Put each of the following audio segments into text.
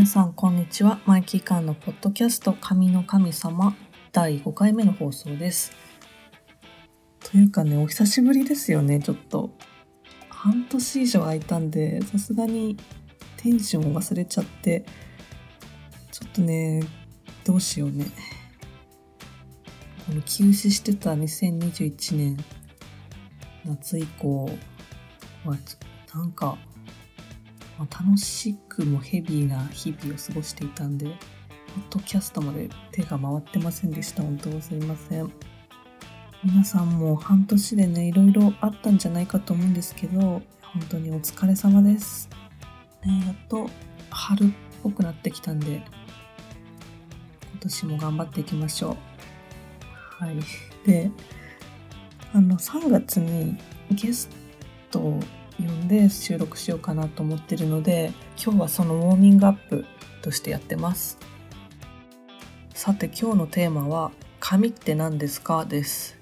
皆さんこんにちは。マイキーカーのポッドキャスト神の神様。第5回目の放送です。というかねお久しぶりですよねちょっと。半年以上空いたんでさすがにテンションを忘れちゃってちょっとねどうしようね。この休止してた2021年夏以降はなんかまあ、楽しくもヘビーな日々を過ごしていたんで、ポッドキャストまで手が回ってませんでした。本当すいません。皆さんも半年でね、いろいろあったんじゃないかと思うんですけど、本当にお疲れ様です。ね、やっと春っぽくなってきたんで、今年も頑張っていきましょう。はい。で、あの、3月にゲスト呼んで収録しようかなと思ってるので今日はそのウォーミングアップとしてやってますさて今日のテーマは「紙って何ですか?」です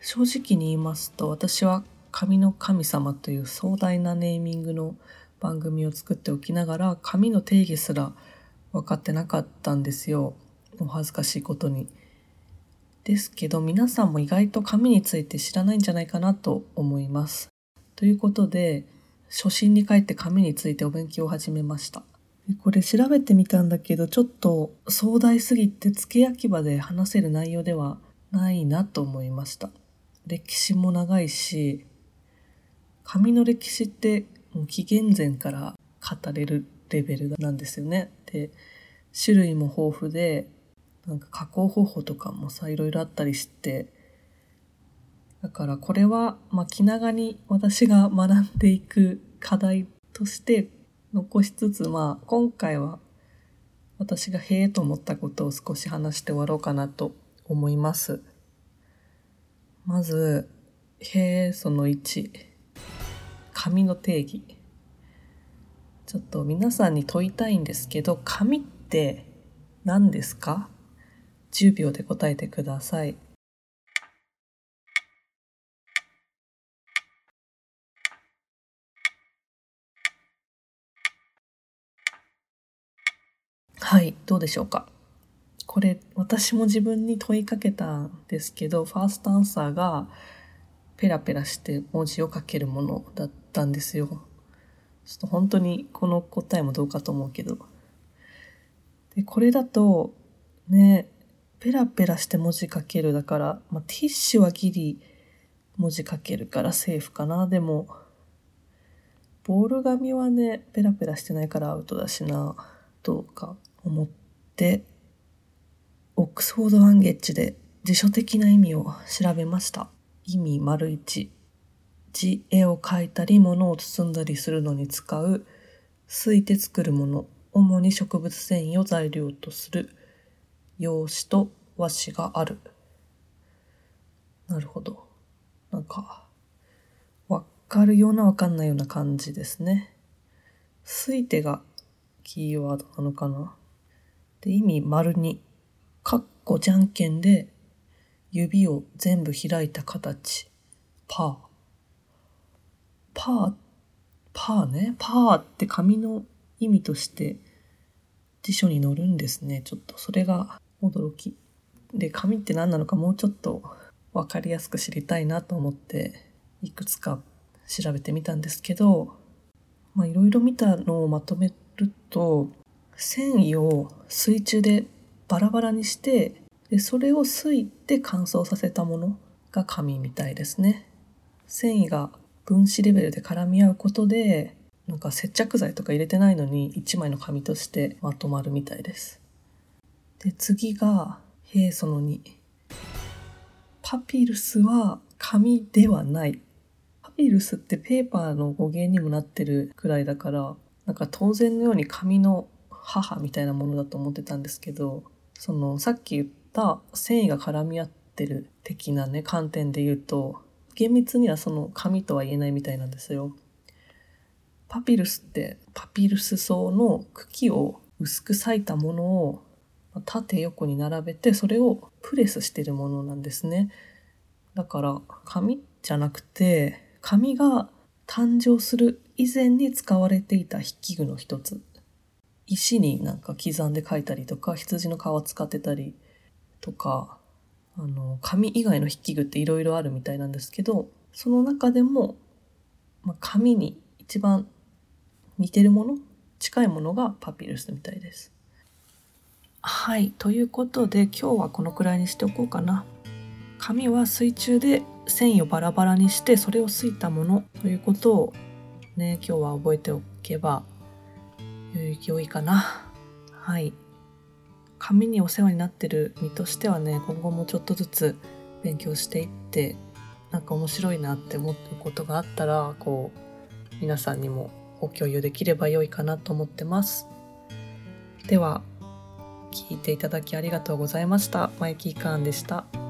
正直に言いますと私は紙の神様という壮大なネーミングの番組を作っておきながら紙の定義すら分かってなかったんですよお恥ずかしいことに。ですけど皆さんも意外と紙について知らないんじゃないかなと思います。ということで、初心に帰って紙についてお勉強を始めました。これ調べてみたんだけど、ちょっと壮大すぎて付け焼き場で話せる内容ではないなと思いました。歴史も長いし、紙の歴史ってもう紀元前から語れるレベルなんですよね。で、種類も豊富で、なんか加工方法とかもさ、いろいろあったりして、だからこれは、まあ、気長に私が学んでいく課題として残しつつ、まあ、今回は私がへえと思ったことを少し話して終わろうかなと思います。まず、へえその1、紙の定義。ちょっと皆さんに問いたいんですけど、紙って何ですか ?10 秒で答えてください。はい、どうでしょうか？これ、私も自分に問いかけたんですけど、ファーストアンサーが、ペラペラして文字を書けるものだったんですよ。ちょっと本当にこの答えもどうかと思うけど。で、これだと、ね、ペラペラして文字書けるだから、まあ、ティッシュはギリ文字書けるからセーフかな。でも、ボール紙はね、ペラペラしてないからアウトだしな。どうか思ってオックスフォード・ランゲッジで辞書的な意味を調べました。意味丸一。字、絵を描いたり物を包んだりするのに使う、すいて作るもの、主に植物繊維を材料とする、用紙と和紙がある。なるほど。なんか、わかるようなわかんないような感じですね。すいてがキーワードなのかなで、意味丸に、かっこじゃんけんで、指を全部開いた形、パー。パー、パーね。パーって紙の意味として辞書に載るんですね。ちょっとそれが驚き。で、紙って何なのかもうちょっとわかりやすく知りたいなと思って、いくつか調べてみたんですけど、まあいろいろ見たのをまとめると、繊維を水中でバラバラにしてでそれをすいて乾燥させたものが紙みたいですね。繊維が分子レベルで絡み合うことでなんか接着剤とか入れてないのに1枚の紙としてまとまるみたいです。で次が平素の2パピルスは紙ではない。パピルスってペーパーの語源にもなってるくらいだからなんか当然のように紙の母みたいなものだと思ってたんですけどそのさっき言った繊維が絡み合ってる的なね観点で言うと厳密にはその紙とは言えないみたいなんですよ。パピルスってパピルス草の茎を薄く裂いたものを縦横に並べてそれをプレスしてるものなんですね。だから紙じゃなくて紙が誕生する以前に使われていた筆記具の一つ石になんか刻んで描いたりとか羊の皮使ってたりとかあの紙以外の筆記具っていろいろあるみたいなんですけどその中でも、まあ、紙に一番似てるもの近いものがパピルスみたいです。はいということで今日はこのくらいにしておこうかな。紙は水中で繊維をバラバラにしてそれをすいたものということをね今日は覚えておけば良いかな。はい。紙にお世話になってる身としてはね今後もちょっとずつ勉強していってなんか面白いなって思うことがあったらこう皆さんにもご共有できれば良いかなと思ってます。では聞いていただきありがとうございました。マイキーカーンでした。